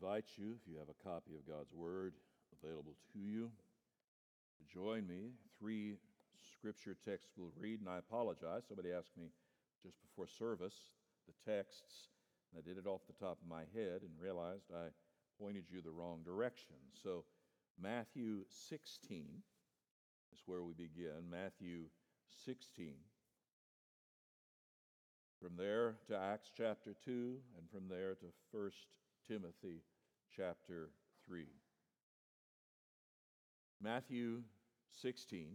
invite you, if you have a copy of God's Word available to you, to join me. Three scripture texts we'll read, and I apologize. Somebody asked me just before service the texts, and I did it off the top of my head and realized I pointed you the wrong direction. So, Matthew 16 is where we begin. Matthew 16. From there to Acts chapter 2, and from there to 1 Timothy chapter 3. Matthew 16,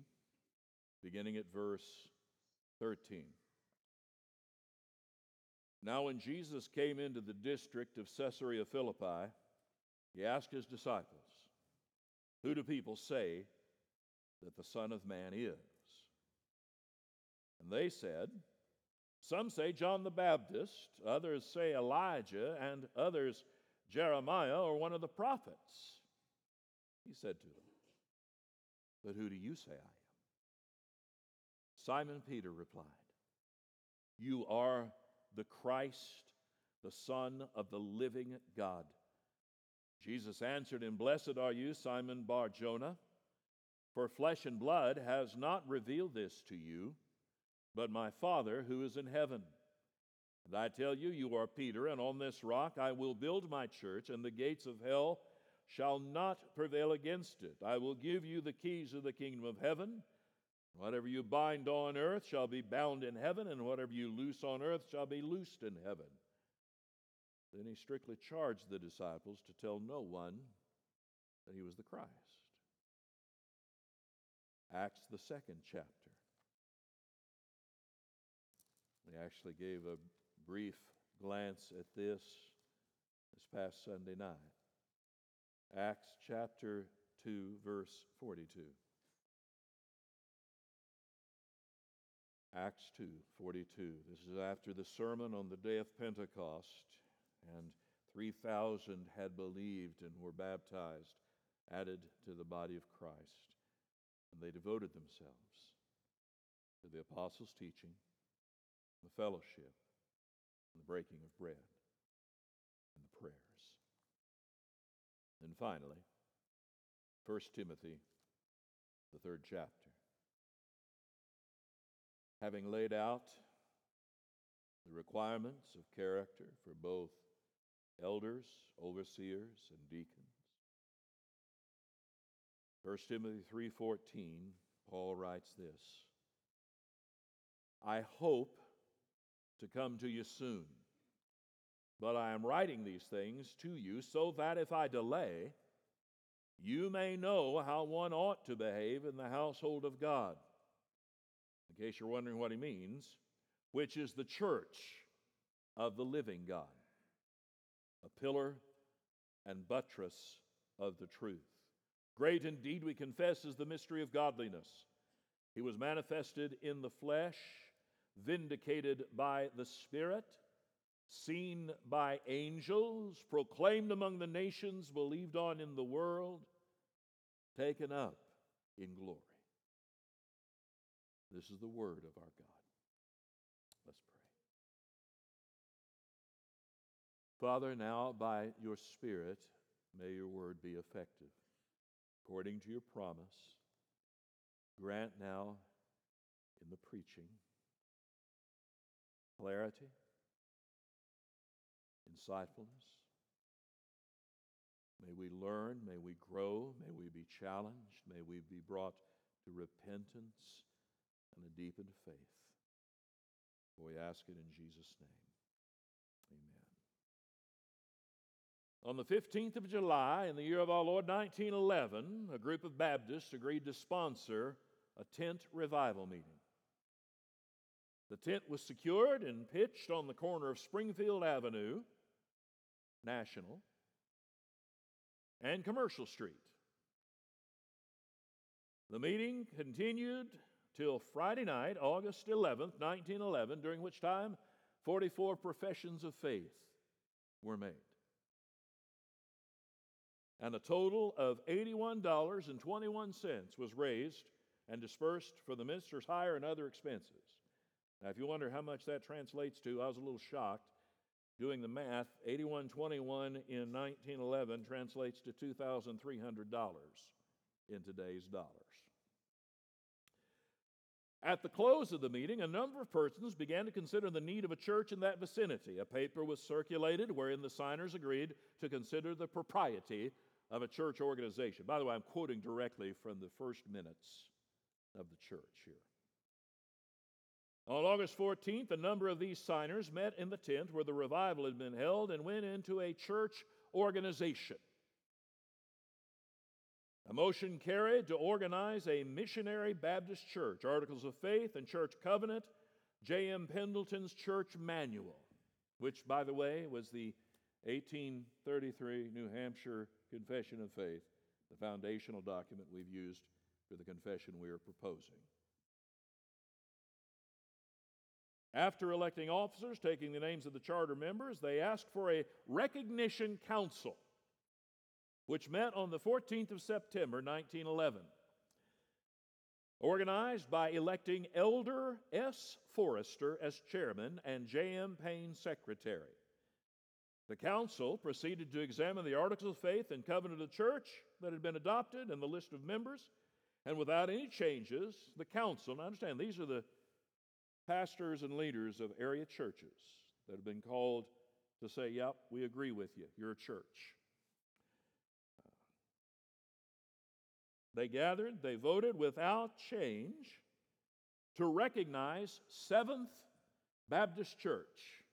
beginning at verse 13. Now, when Jesus came into the district of Caesarea Philippi, he asked his disciples, Who do people say that the Son of Man is? And they said, Some say John the Baptist, others say Elijah, and others Jeremiah or one of the prophets. He said to them, But who do you say I am? Simon Peter replied, You are the Christ, the Son of the living God. Jesus answered him, Blessed are you, Simon Bar Jonah, for flesh and blood has not revealed this to you, but my Father who is in heaven. And I tell you, you are Peter, and on this rock I will build my church, and the gates of hell shall not prevail against it. I will give you the keys of the kingdom of heaven. Whatever you bind on earth shall be bound in heaven, and whatever you loose on earth shall be loosed in heaven. Then he strictly charged the disciples to tell no one that he was the Christ. Acts, the second chapter. We actually gave a brief glance at this this past Sunday night. Acts chapter 2, verse 42. Acts 2 42. This is after the sermon on the day of Pentecost, and 3,000 had believed and were baptized, added to the body of Christ. And they devoted themselves to the apostles' teaching, the fellowship, the breaking of bread, and the prayers. And finally, 1 Timothy, the third chapter having laid out the requirements of character for both elders, overseers, and deacons. 1 Timothy 3:14 Paul writes this I hope to come to you soon but I am writing these things to you so that if I delay you may know how one ought to behave in the household of God in case you're wondering what he means, which is the church of the living God, a pillar and buttress of the truth. Great indeed, we confess, is the mystery of godliness. He was manifested in the flesh, vindicated by the Spirit, seen by angels, proclaimed among the nations, believed on in the world, taken up in glory. This is the word of our God. Let's pray. Father, now by your Spirit, may your word be effective. According to your promise, grant now in the preaching clarity, insightfulness. May we learn, may we grow, may we be challenged, may we be brought to repentance and a deepened faith. We ask it in Jesus' name. Amen. On the 15th of July, in the year of our Lord 1911, a group of Baptists agreed to sponsor a tent revival meeting. The tent was secured and pitched on the corner of Springfield Avenue, National, and Commercial Street. The meeting continued till Friday night, August 11th, 1911, during which time 44 professions of faith were made. And a total of $81.21 was raised and dispersed for the minister's hire and other expenses. Now, if you wonder how much that translates to, I was a little shocked. Doing the math, 8121 in 1911 translates to $2,300 in today's dollars. At the close of the meeting, a number of persons began to consider the need of a church in that vicinity. A paper was circulated wherein the signers agreed to consider the propriety of a church organization. By the way, I'm quoting directly from the first minutes of the church here. On August 14th, a number of these signers met in the tent where the revival had been held and went into a church organization. A motion carried to organize a missionary Baptist church, Articles of Faith and Church Covenant, J.M. Pendleton's Church Manual, which, by the way, was the 1833 New Hampshire Confession of Faith, the foundational document we've used for the confession we are proposing. After electing officers, taking the names of the charter members, they asked for a recognition council, which met on the 14th of September 1911. Organized by electing Elder S. Forrester as chairman and J.M. Payne secretary. The council proceeded to examine the articles of faith and covenant of the church that had been adopted and the list of members, and without any changes, the council, now understand, these are the pastors and leaders of area churches that have been called to say, Yep, we agree with you. You're a church. They gathered, they voted without change to recognize Seventh Baptist Church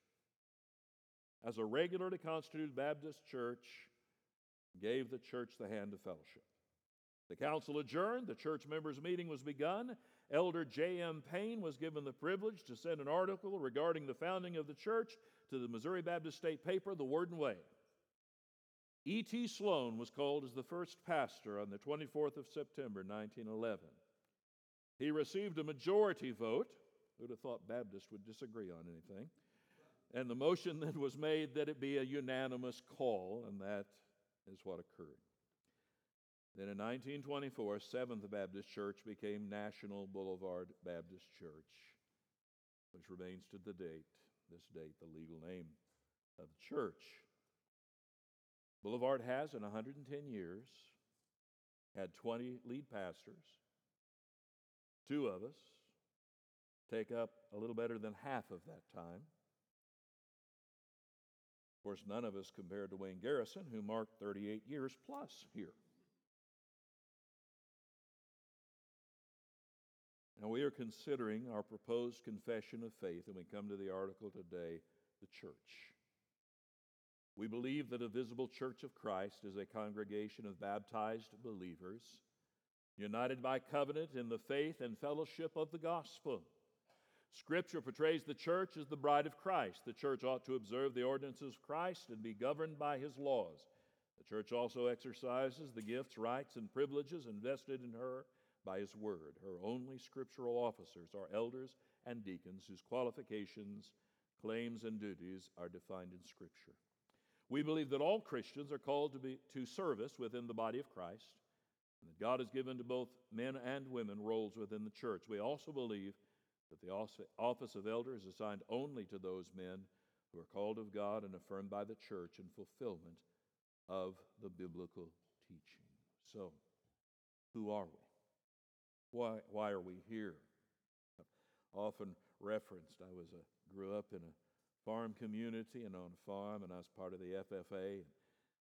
as a regularly constituted Baptist church, gave the church the hand of fellowship. The council adjourned, the church members' meeting was begun, Elder J.M. Payne was given the privilege to send an article regarding the founding of the church to the Missouri Baptist State paper, The Word and Way. E.T. Sloan was called as the first pastor on the 24th of September, 1911. He received a majority vote. Who'd have thought Baptists would disagree on anything? And the motion then was made that it be a unanimous call, and that is what occurred. Then in 1924, Seventh Baptist Church became National Boulevard Baptist Church, which remains to the date, this date, the legal name of the church. Boulevard has, in 110 years, had 20 lead pastors. Two of us take up a little better than half of that time. Of course, none of us compared to Wayne Garrison, who marked 38 years plus here. Now, we are considering our proposed confession of faith, and we come to the article today the church. We believe that a visible church of Christ is a congregation of baptized believers, united by covenant in the faith and fellowship of the gospel. Scripture portrays the church as the bride of Christ. The church ought to observe the ordinances of Christ and be governed by his laws. The church also exercises the gifts, rights, and privileges invested in her by His Word. Her only scriptural officers are elders and deacons whose qualifications, claims, and duties are defined in Scripture. We believe that all Christians are called to, be, to service within the body of Christ, and that God has given to both men and women roles within the church. We also believe that the office of elder is assigned only to those men who are called of God and affirmed by the church in fulfillment of the biblical teaching. So, who are we? Why, why are we here? Often referenced. I was a, grew up in a farm community and on a farm, and I was part of the FFA.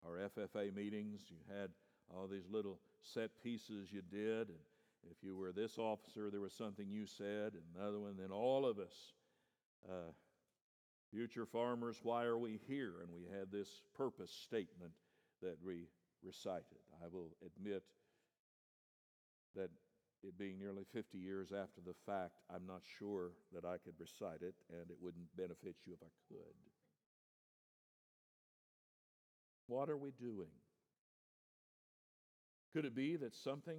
Our FFA meetings, you had all these little set pieces you did, and if you were this officer, there was something you said, and another one. Then all of us, uh, future farmers, why are we here? And we had this purpose statement that we recited. I will admit that it being nearly 50 years after the fact, I'm not sure that I could recite it, and it wouldn't benefit you if I could. What are we doing? Could it be that something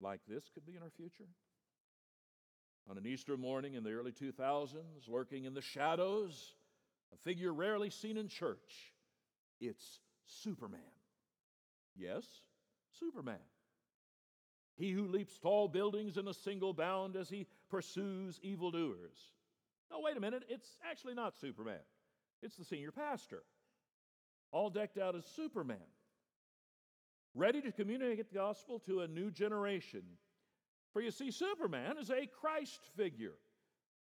like this could be in our future? On an Easter morning in the early 2000s, lurking in the shadows, a figure rarely seen in church. It's Superman. Yes, Superman. He who leaps tall buildings in a single bound as he pursues evildoers. No, wait a minute, it's actually not Superman. It's the senior pastor, all decked out as Superman, ready to communicate the gospel to a new generation. For you see, Superman is a Christ figure,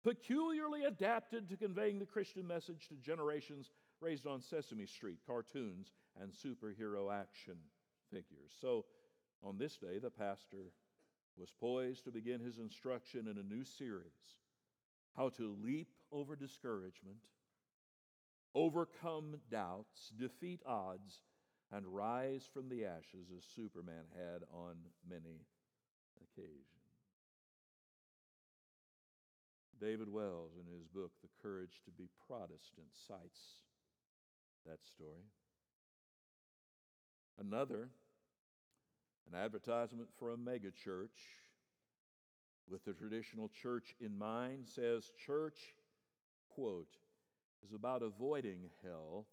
peculiarly adapted to conveying the Christian message to generations raised on Sesame Street, cartoons, and superhero action figures. So, on this day, the pastor was poised to begin his instruction in a new series how to leap over discouragement, overcome doubts, defeat odds, and rise from the ashes as Superman had on many occasions. David Wells, in his book, The Courage to be Protestant, cites that story. Another, an advertisement for a megachurch with the traditional church in mind, says church, quote, is about avoiding hell,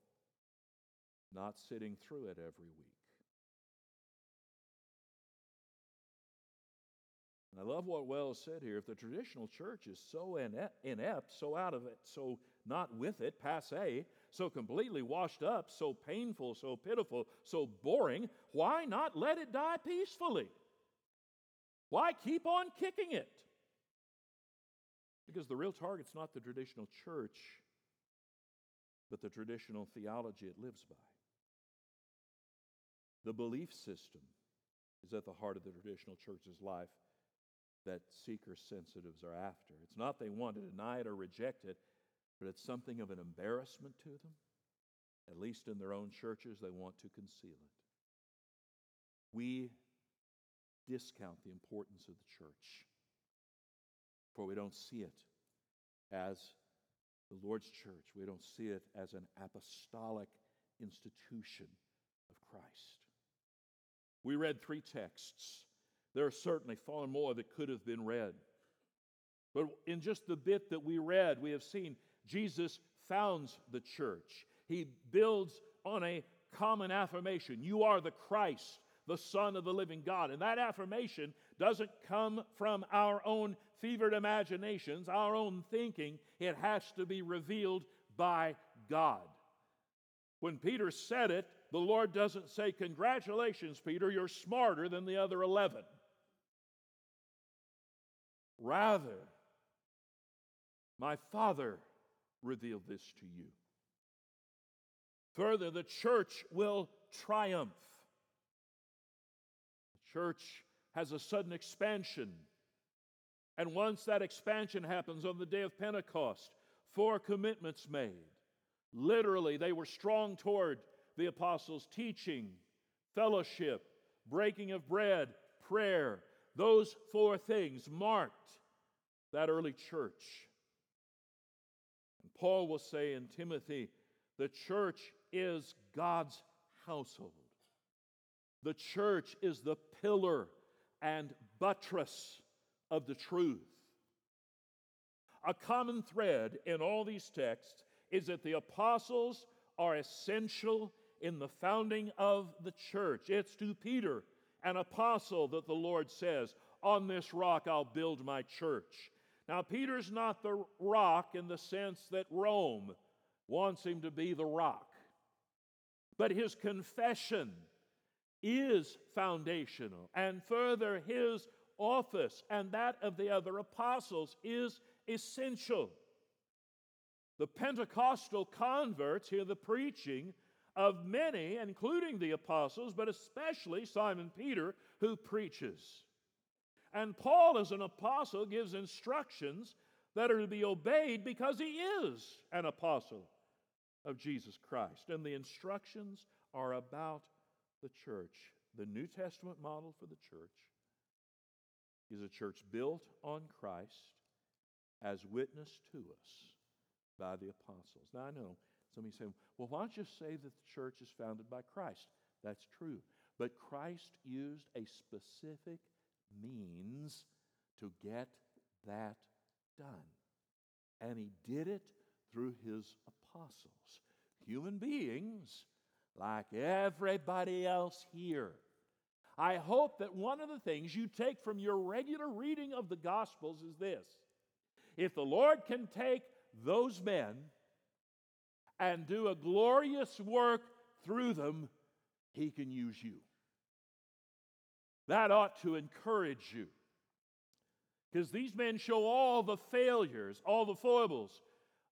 not sitting through it every week. And I love what Wells said here. If the traditional church is so inept, so out of it, so not with it, passe, so completely washed up, so painful, so pitiful, so boring, why not let it die peacefully? Why keep on kicking it? Because the real target's not the traditional church, but the traditional theology it lives by. The belief system is at the heart of the traditional church's life that seeker sensitives are after. It's not they want to deny it or reject it, but it's something of an embarrassment to them. At least in their own churches, they want to conceal it. We discount the importance of the church, for we don't see it as the Lord's church. We don't see it as an apostolic institution of Christ. We read three texts. There are certainly far more that could have been read. But in just the bit that we read, we have seen Jesus founds the church. He builds on a common affirmation You are the Christ, the Son of the living God. And that affirmation doesn't come from our own fevered imaginations, our own thinking. It has to be revealed by God. When Peter said it, the Lord doesn't say, Congratulations, Peter, you're smarter than the other 11. Rather, my Father revealed this to you. Further, the church will triumph. The church has a sudden expansion. And once that expansion happens on the day of Pentecost, four commitments made. Literally, they were strong toward the apostles' teaching, fellowship, breaking of bread, prayer. Those four things marked that early church. Paul will say in Timothy, the church is God's household. The church is the pillar and buttress of the truth. A common thread in all these texts is that the apostles are essential in the founding of the church. It's to Peter, an apostle, that the Lord says, On this rock I'll build my church. Now, Peter's not the rock in the sense that Rome wants him to be the rock, but his confession is foundational. And further, his office and that of the other apostles is essential. The Pentecostal converts hear the preaching of many, including the apostles, but especially Simon Peter, who preaches. And Paul, as an apostle, gives instructions that are to be obeyed because he is an apostle of Jesus Christ. And the instructions are about the church. The New Testament model for the church is a church built on Christ as witness to us by the apostles. Now, I know somebody say, well, why don't you say that the church is founded by Christ? That's true. But Christ used a specific means to get that done. And he did it through his apostles, human beings like everybody else here. I hope that one of the things you take from your regular reading of the Gospels is this if the Lord can take those men and do a glorious work through them, He can use you. That ought to encourage you. Because these men show all the failures, all the foibles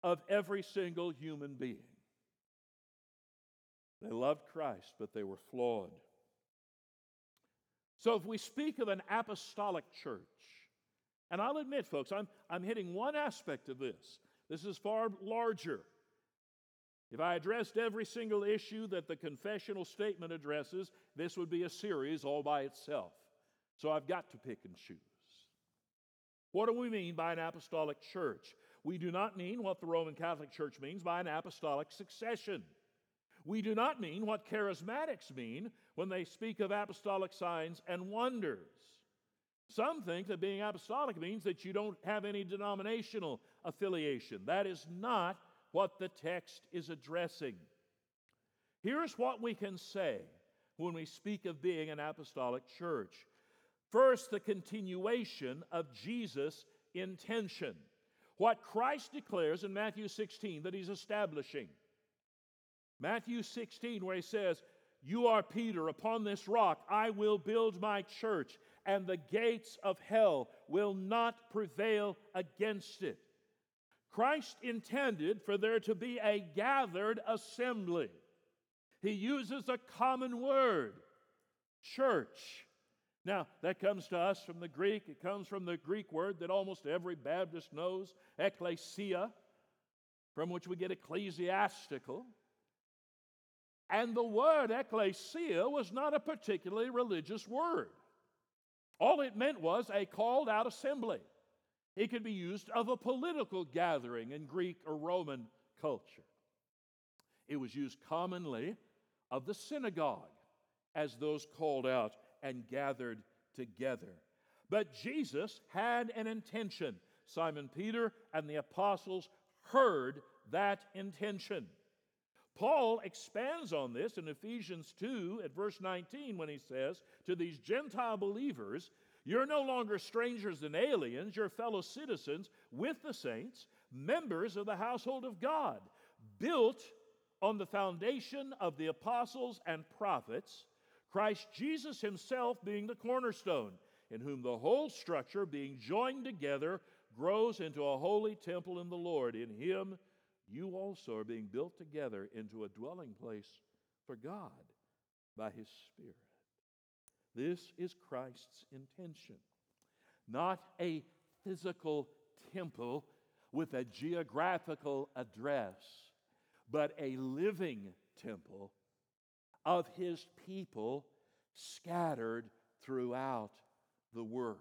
of every single human being. They loved Christ, but they were flawed. So if we speak of an apostolic church, and I'll admit, folks, I'm, I'm hitting one aspect of this. This is far larger. If I addressed every single issue that the confessional statement addresses, this would be a series all by itself. So I've got to pick and choose. What do we mean by an apostolic church? We do not mean what the Roman Catholic Church means by an apostolic succession. We do not mean what charismatics mean when they speak of apostolic signs and wonders. Some think that being apostolic means that you don't have any denominational affiliation. That is not what the text is addressing. Here's what we can say when we speak of being an apostolic church. First, the continuation of Jesus' intention. What Christ declares in Matthew 16 that he's establishing. Matthew 16, where he says, You are Peter, upon this rock I will build my church, and the gates of hell will not prevail against it. Christ intended for there to be a gathered assembly. He uses a common word, church. Now, that comes to us from the Greek. It comes from the Greek word that almost every Baptist knows, ecclesia, from which we get ecclesiastical. And the word ecclesia was not a particularly religious word. All it meant was a called out assembly. It could be used of a political gathering in Greek or Roman culture. It was used commonly of the synagogue as those called out and gathered together. But Jesus had an intention. Simon Peter and the apostles heard that intention. Paul expands on this in Ephesians 2 at verse 19 when he says to these Gentile believers, You're no longer strangers and aliens, you're fellow citizens with the saints, members of the household of God, built on the foundation of the apostles and prophets, Christ Jesus himself being the cornerstone, in whom the whole structure, being joined together, grows into a holy temple in the Lord. In him, you also are being built together into a dwelling place for God by His Spirit. This is Christ's intention, not a physical temple with a geographical address, but a living temple of His people scattered throughout the world,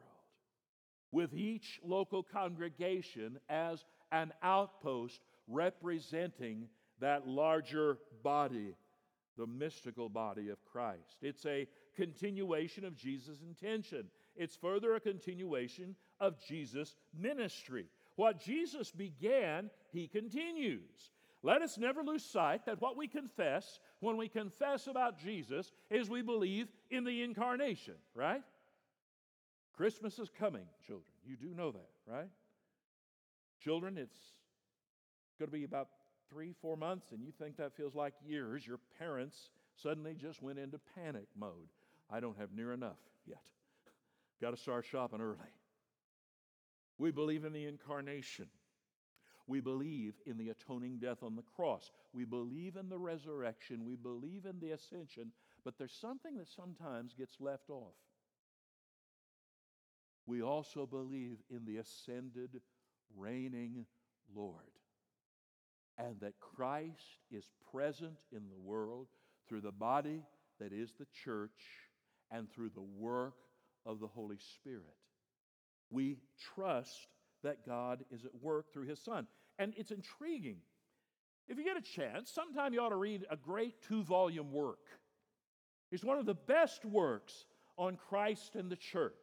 with each local congregation as an outpost representing that larger body, the mystical body of Christ. It's a continuation of Jesus' intention, it's further a continuation of Jesus' ministry. What Jesus began, he continues. Let us never lose sight that what we confess when we confess about Jesus is we believe in the incarnation, right? Christmas is coming, children. You do know that, right? Children, it's going to be about three, four months, and you think that feels like years. Your parents suddenly just went into panic mode. I don't have near enough yet. Got to start shopping early. We believe in the incarnation. We believe in the atoning death on the cross. We believe in the resurrection. We believe in the ascension. But there's something that sometimes gets left off. We also believe in the ascended, reigning Lord and that Christ is present in the world through the body that is the church and through the work of the Holy Spirit. We trust that God is at work through His Son. And it's intriguing. If you get a chance, sometime you ought to read a great two volume work. It's one of the best works on Christ and the church.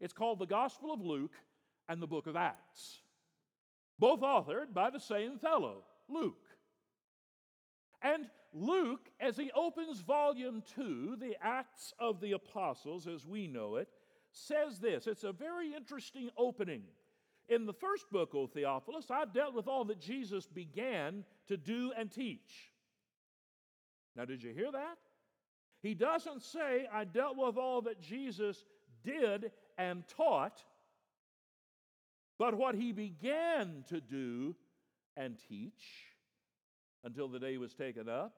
It's called The Gospel of Luke and the Book of Acts both authored by the same fellow, Luke. And Luke, as he opens volume two, the Acts of the Apostles as we know it, says this. It's a very interesting opening. In the first book, O Theophilus, I've dealt with all that Jesus began to do and teach. Now, did you hear that? He doesn't say, I dealt with all that Jesus did and taught, but what he began to do and teach until the day was taken up,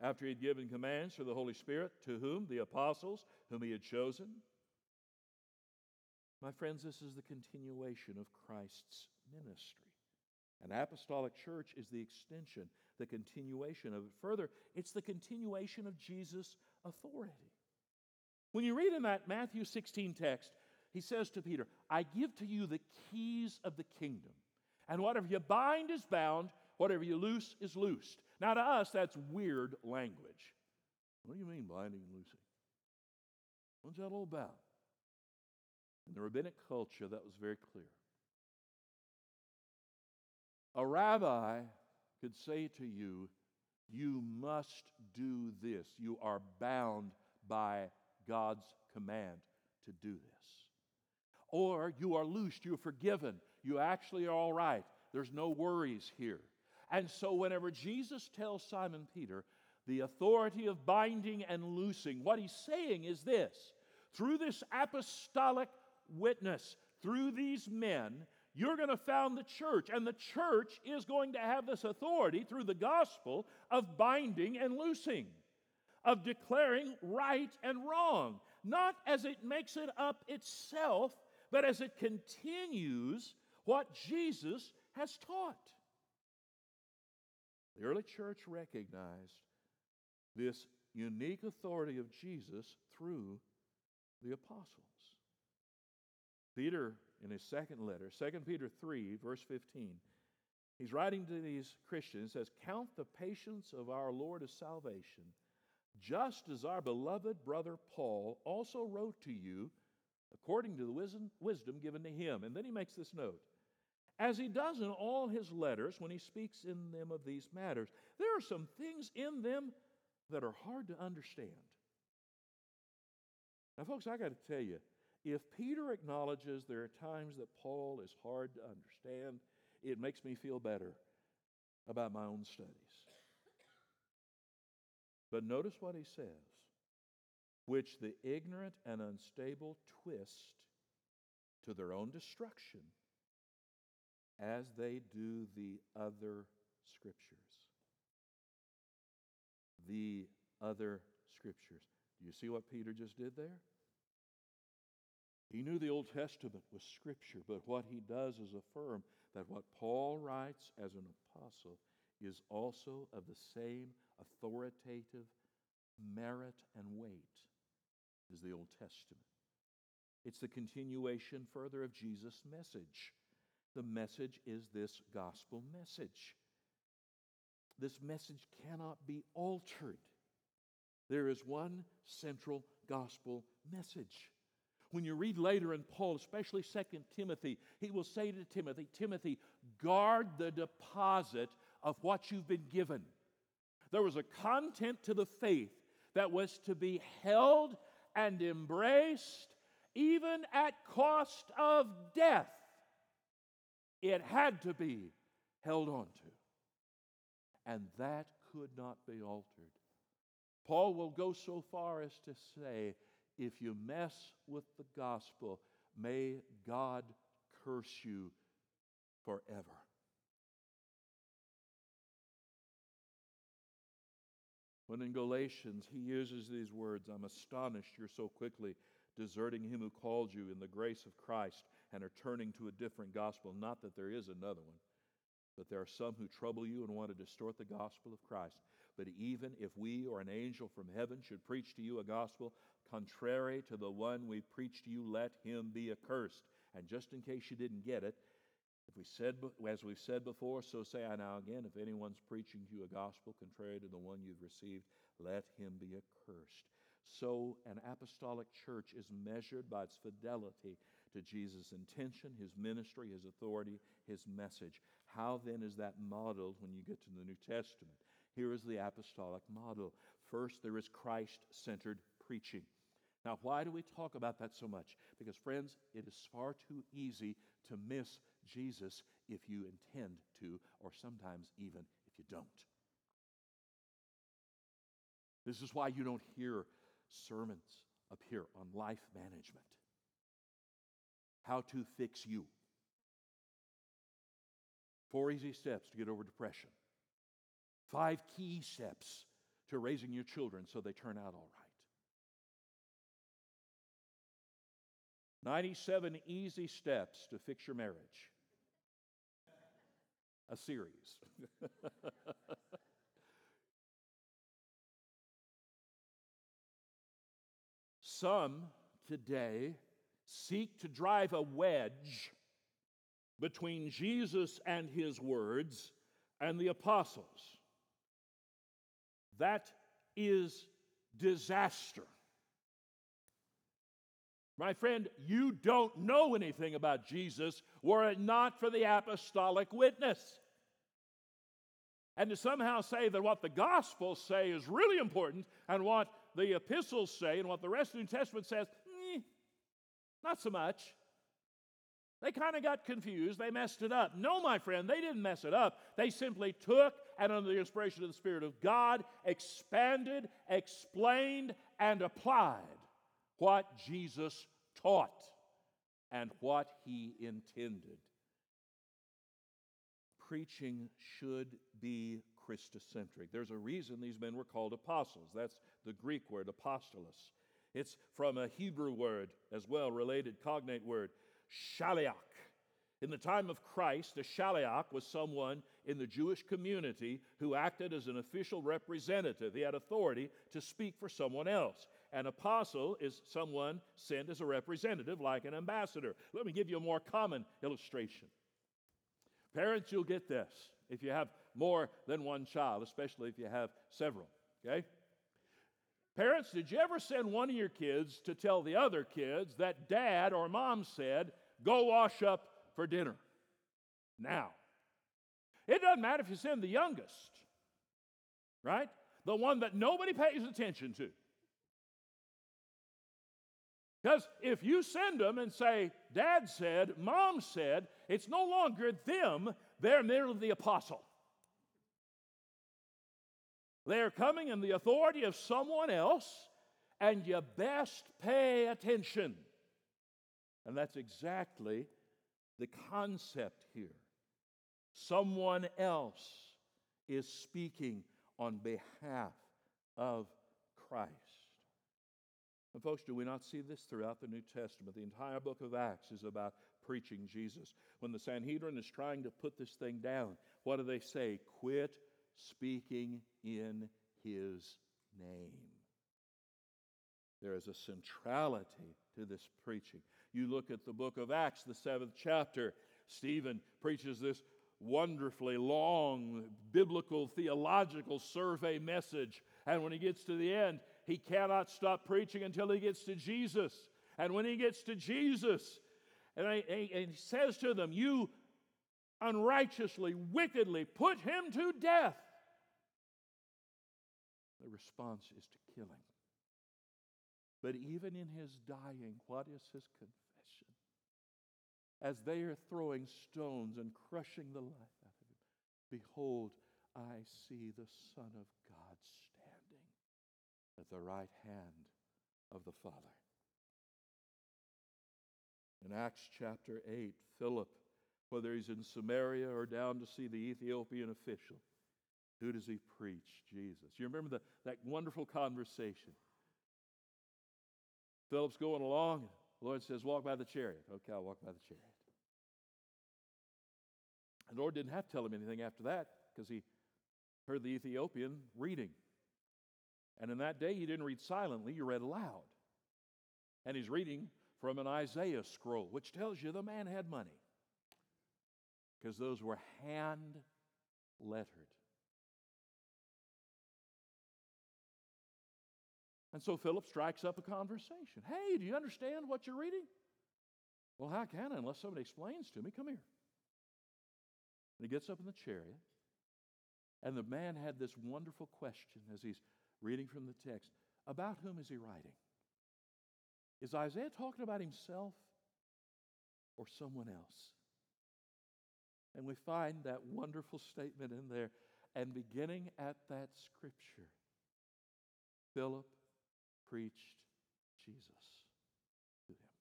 after he had given commands through the Holy Spirit to whom? The apostles, whom he had chosen. My friends, this is the continuation of Christ's ministry. An apostolic church is the extension, the continuation of it. Further, it's the continuation of Jesus' authority. When you read in that Matthew 16 text, he says to Peter, I give to you the keys of the kingdom. And whatever you bind is bound, whatever you loose is loosed. Now, to us, that's weird language. What do you mean, binding and loosing? What's that all about? In the rabbinic culture, that was very clear. A rabbi could say to you, You must do this. You are bound by God's command to do this. Or you are loosed, you're forgiven, you actually are all right. There's no worries here. And so, whenever Jesus tells Simon Peter the authority of binding and loosing, what he's saying is this through this apostolic witness, through these men, you're going to found the church. And the church is going to have this authority through the gospel of binding and loosing, of declaring right and wrong, not as it makes it up itself, but as it continues what Jesus has taught. The early church recognized this unique authority of Jesus through the apostles. Peter, in his second letter, 2 Peter 3, verse 15, he's writing to these Christians, says, Count the patience of our Lord as salvation, just as our beloved brother Paul also wrote to you according to the wisdom, wisdom given to him. And then he makes this note as he does in all his letters when he speaks in them of these matters, there are some things in them that are hard to understand. Now, folks, I got to tell you, if Peter acknowledges there are times that Paul is hard to understand, it makes me feel better about my own studies. But notice what he says which the ignorant and unstable twist to their own destruction as they do the other scriptures. The other scriptures. Do you see what Peter just did there? He knew the Old Testament was scripture, but what he does is affirm that what Paul writes as an apostle is also of the same authoritative merit and weight as the Old Testament. It's the continuation further of Jesus' message. The message is this gospel message. This message cannot be altered. There is one central gospel message. When you read later in Paul, especially Second Timothy, he will say to Timothy, Timothy, guard the deposit of what you've been given. There was a content to the faith that was to be held and embraced even at cost of death. It had to be held on to. And that could not be altered. Paul will go so far as to say, if you mess with the gospel, may God curse you forever. When in Galatians he uses these words, I'm astonished you're so quickly deserting him who called you in the grace of Christ and are turning to a different gospel. Not that there is another one, but there are some who trouble you and want to distort the gospel of Christ. But even if we or an angel from heaven should preach to you a gospel contrary to the one we preach to you, let him be accursed. And just in case you didn't get it, if we said, as we've said before, so say I now again, if anyone's preaching to you a gospel contrary to the one you've received, let him be accursed. So an apostolic church is measured by its fidelity to Jesus' intention, his ministry, his authority, his message. How then is that modeled when you get to the New Testament? Here is the apostolic model. First, there is Christ centered preaching. Now, why do we talk about that so much? Because, friends, it is far too easy to miss Jesus if you intend to, or sometimes even if you don't. This is why you don't hear sermons up here on life management. How to fix you. Four easy steps to get over depression. Five key steps to raising your children so they turn out all right. 97 easy steps to fix your marriage. A series. Some today seek to drive a wedge between Jesus and his words and the apostles. That is disaster. My friend, you don't know anything about Jesus were it not for the apostolic witness. And to somehow say that what the Gospels say is really important and what the epistles say and what the rest of the New Testament says, not so much. They kind of got confused. They messed it up. No, my friend, they didn't mess it up. They simply took and, under the inspiration of the Spirit of God, expanded, explained, and applied what Jesus taught and what he intended. Preaching should be Christocentric. There's a reason these men were called apostles. That's the Greek word, apostolos. It's from a Hebrew word as well, related cognate word, shaliach. In the time of Christ, a shaliach was someone in the Jewish community who acted as an official representative. He had authority to speak for someone else. An apostle is someone sent as a representative, like an ambassador. Let me give you a more common illustration. Parents, you'll get this if you have more than one child, especially if you have several, okay? Parents, did you ever send one of your kids to tell the other kids that dad or mom said, go wash up for dinner? Now, it doesn't matter if you send the youngest, right? The one that nobody pays attention to. Because if you send them and say, Dad said, Mom said, it's no longer them, they're merely the apostle. They're coming in the authority of someone else, and you best pay attention. And that's exactly the concept here. Someone else is speaking on behalf of Christ. And, folks, do we not see this throughout the New Testament? The entire book of Acts is about preaching Jesus. When the Sanhedrin is trying to put this thing down, what do they say? Quit speaking in his name. There is a centrality to this preaching. You look at the book of Acts, the seventh chapter, Stephen preaches this wonderfully long biblical theological survey message. And when he gets to the end, he cannot stop preaching until he gets to Jesus. And when he gets to Jesus, and, he, says to them, You unrighteously, wickedly put him to death. The response is to kill him. But even in his dying, what is his confession? As they are throwing stones and crushing the life out of him, behold, I see the Son of God standing at the right hand of the Father. In Acts chapter 8, Philip, whether he's in Samaria or down to see the Ethiopian official, who does he preach? Jesus. You remember the, that wonderful conversation? Philip's going along, the Lord says, Walk by the chariot. Okay, I'll walk by the chariot. The Lord didn't have to tell him anything after that because he heard the Ethiopian reading. And in that day, he didn't read silently, he read aloud. And he's reading from an Isaiah scroll, which tells you the man had money because those were hand lettered. And so Philip strikes up a conversation. Hey, do you understand what you're reading? Well, how can I unless somebody explains to me? Come here. And he gets up in the chariot, and the man had this wonderful question as he's reading from the text about whom is he writing? Is Isaiah talking about himself or someone else? And we find that wonderful statement in there. And beginning at that scripture, Philip preached Jesus to him.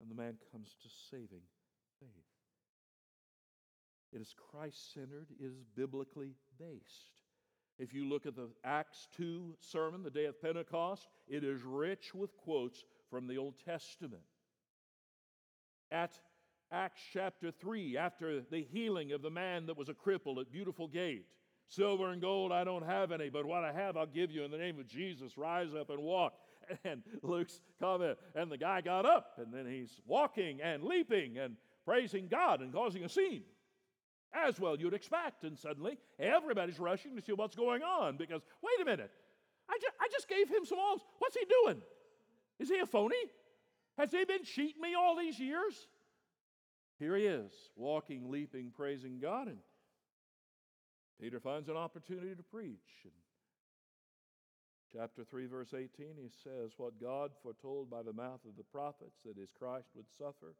And the man comes to saving faith. It is Christ centered, it is biblically based. If you look at the Acts 2 sermon, the day of Pentecost, it is rich with quotes from the Old Testament. At Acts chapter 3, after the healing of the man that was a cripple at Beautiful Gate, silver and gold I don't have any, but what I have I'll give you in the name of Jesus. Rise up and walk. And Luke's comment, and the guy got up, and then he's walking and leaping and praising God and causing a scene as well you'd expect. And suddenly, everybody's rushing to see what's going on because, wait a minute, I, ju- I just gave him some alms. What's he doing? Is he a phony? Has he been cheating me all these years? Here he is, walking, leaping, praising God. And Peter finds an opportunity to preach. And chapter 3, verse 18, he says, What God foretold by the mouth of the prophets that his Christ would suffer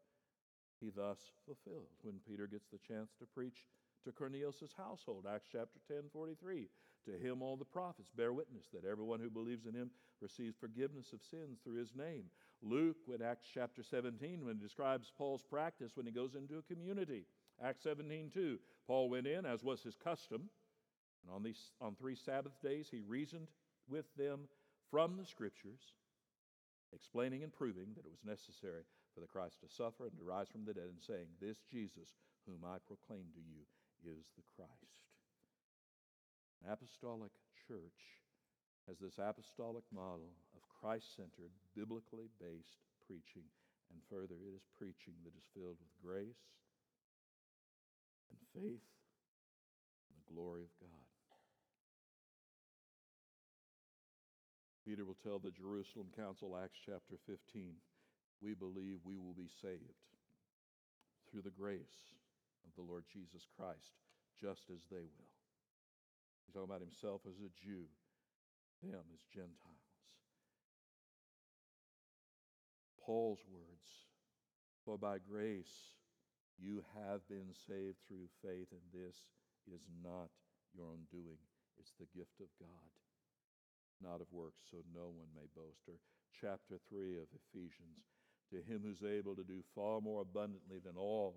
he thus fulfilled. When Peter gets the chance to preach to Cornelius' household, Acts chapter 10, 43, to him all the prophets bear witness that everyone who believes in him receives forgiveness of sins through his name. Luke, in Acts chapter 17, when he describes Paul's practice when he goes into a community, Acts 17, 2, Paul went in, as was his custom, and on, these, on three Sabbath days he reasoned with them from the scriptures, explaining and proving that it was necessary for the Christ to suffer and to rise from the dead, and saying, This Jesus, whom I proclaim to you, is the Christ. An apostolic church has this apostolic model of Christ centered, biblically based preaching. And further, it is preaching that is filled with grace and faith and the glory of God. Peter will tell the Jerusalem Council, Acts chapter 15 we believe we will be saved through the grace of the Lord Jesus Christ, just as they will. He's talking about himself as a Jew, them as Gentiles. Paul's words For by grace you have been saved through faith, and this is not your own doing, it's the gift of God, not of works, so no one may boast. Or chapter 3 of Ephesians to him who's able to do far more abundantly than all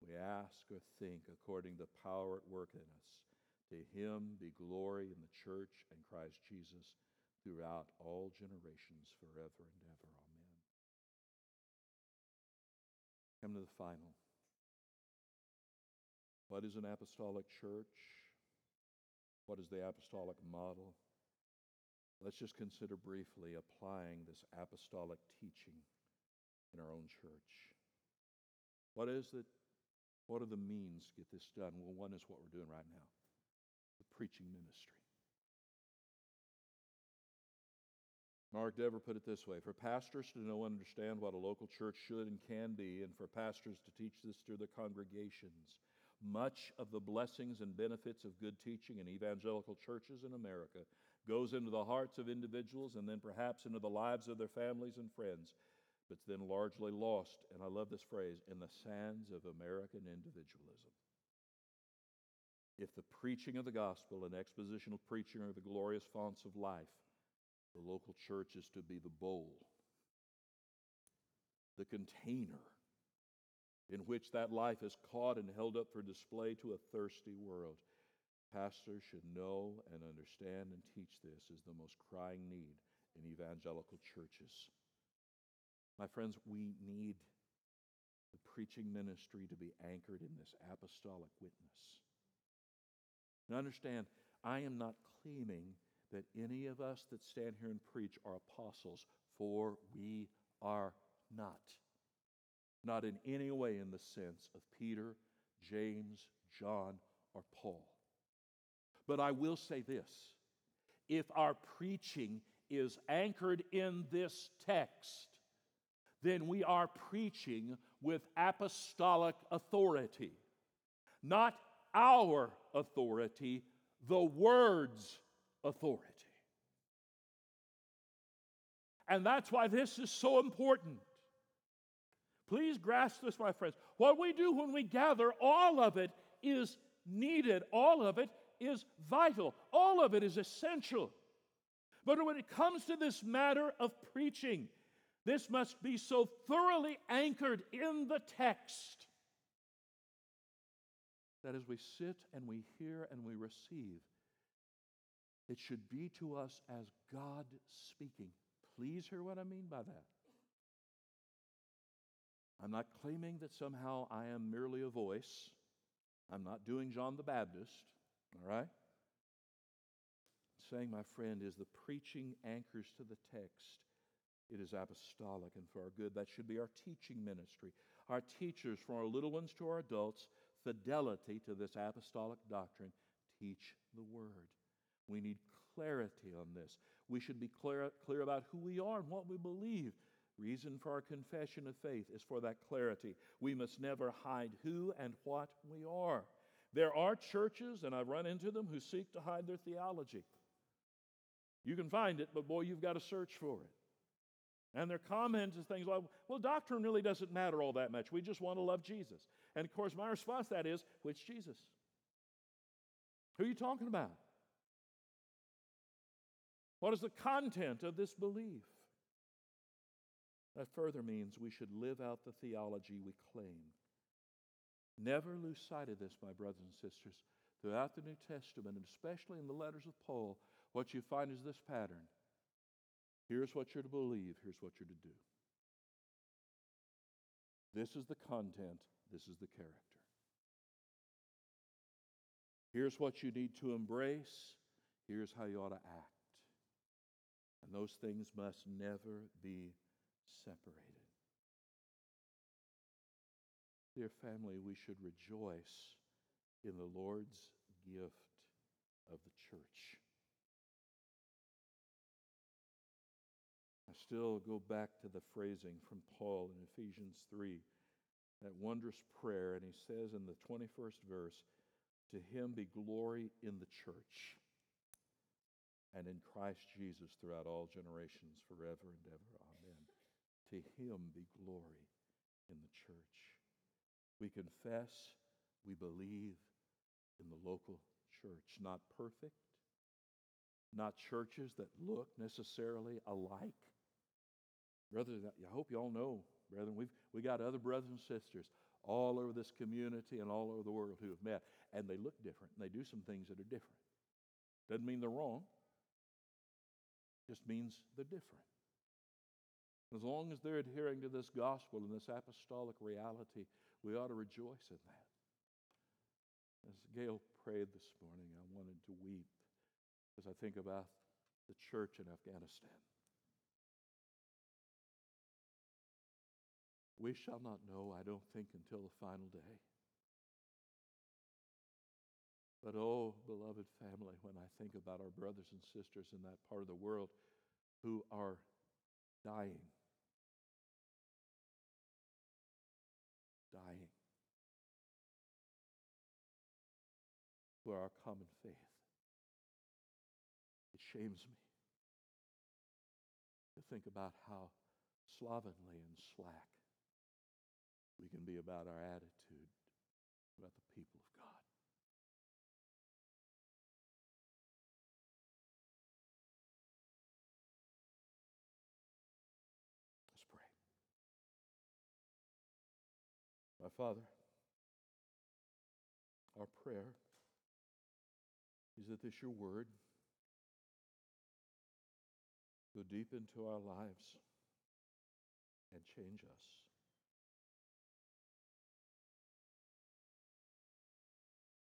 we ask or think according to the power at work in us. To him be glory in the church and Christ Jesus throughout all generations, forever and ever. Come to the final. What is an apostolic church? What is the apostolic model? Let's just consider briefly applying this apostolic teaching in our own church. What is it? What are the means to get this done? Well, one is what we're doing right now the preaching ministry. Mark Dever put it this way For pastors to know and understand what a local church should and can be, and for pastors to teach this to their congregations, much of the blessings and benefits of good teaching in evangelical churches in America goes into the hearts of individuals and then perhaps into the lives of their families and friends but it's then largely lost, and I love this phrase, in the sands of American individualism. If the preaching of the gospel and expositional preaching are the glorious fonts of life, the local church is to be the bowl, the container in which that life is caught and held up for display to a thirsty world. Pastors should know and understand and teach this is the most crying need in evangelical churches. My friends, we need the preaching ministry to be anchored in this apostolic witness. Now, understand, I am not claiming that any of us that stand here and preach are apostles, for we are not. Not in any way in the sense of Peter, James, John, or Paul. But I will say this if our preaching is anchored in this text, then we are preaching with apostolic authority. Not our authority, the word's authority. And that's why this is so important. Please grasp this, my friends. What we do when we gather, all of it is needed, all of it is vital, all of it is essential. But when it comes to this matter of preaching, this must be so thoroughly anchored in the text that as we sit and we hear and we receive, it should be to us as God speaking. Please hear what I mean by that. I'm not claiming that somehow I am merely a voice. I'm not doing John the Baptist, all right? Saying, my friend, is the preaching anchors to the text. It is apostolic and for our good. That should be our teaching ministry. Our teachers, from our little ones to our adults, fidelity to this apostolic doctrine, teach the word. We need clarity on this. We should be clear, clear about who we are and what we believe. Reason for our confession of faith is for that clarity. We must never hide who and what we are. There are churches, and I've run into them, who seek to hide their theology. You can find it, but boy, you've got to search for it. And their comments and things like, well, doctrine really doesn't matter all that much. We just want to love Jesus. And of course, my response to that is, which Jesus? Who are you talking about? What is the content of this belief? That further means we should live out the theology we claim. Never lose sight of this, my brothers and sisters. Throughout the New Testament, and especially in the letters of Paul, what you find is this pattern. Here's what you're to believe, here's what you're to do. This is the content, this is the character. Here's what you need to embrace, here's how you ought to act. And those things must never be separated. Dear family, we should rejoice in the Lord's gift of the church. I still go back to the phrasing from Paul in Ephesians 3, that wondrous prayer, and he says in the 21st verse, To him be glory in the church and in Christ Jesus throughout all generations, forever and ever. Amen. To him be glory in the church. We confess, we believe in the local church, not perfect, not churches that look necessarily alike. Brother, I hope you all know, brethren, we've we got other brothers and sisters all over this community and all over the world who have met, and they look different, and they do some things that are different. Doesn't mean they're wrong just means they're different. As long as they're adhering to this gospel and this apostolic reality, we ought to rejoice in that. As Gail prayed this morning, I wanted to weep as I think about the church in Afghanistan. We shall not know, I don't think, until the final day. But oh, beloved family, when I think about our brothers and sisters in that part of the world who are dying, dying. For our common faith, it shames me to think about how slovenly and slack we can be about our attitude about the people Father, our prayer is that this your word go deep into our lives and change us.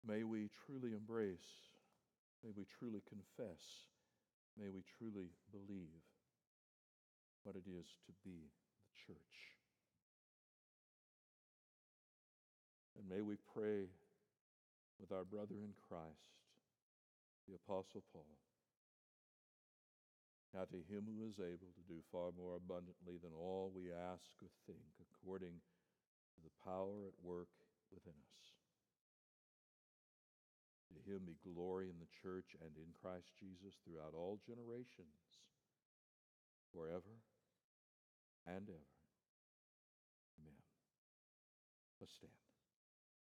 May we truly embrace, may we truly confess, may we truly believe what it is to be the church. And may we pray with our brother in Christ, the Apostle Paul. Now, to him who is able to do far more abundantly than all we ask or think, according to the power at work within us. To him be glory in the church and in Christ Jesus throughout all generations, forever and ever. Amen. Let's stand.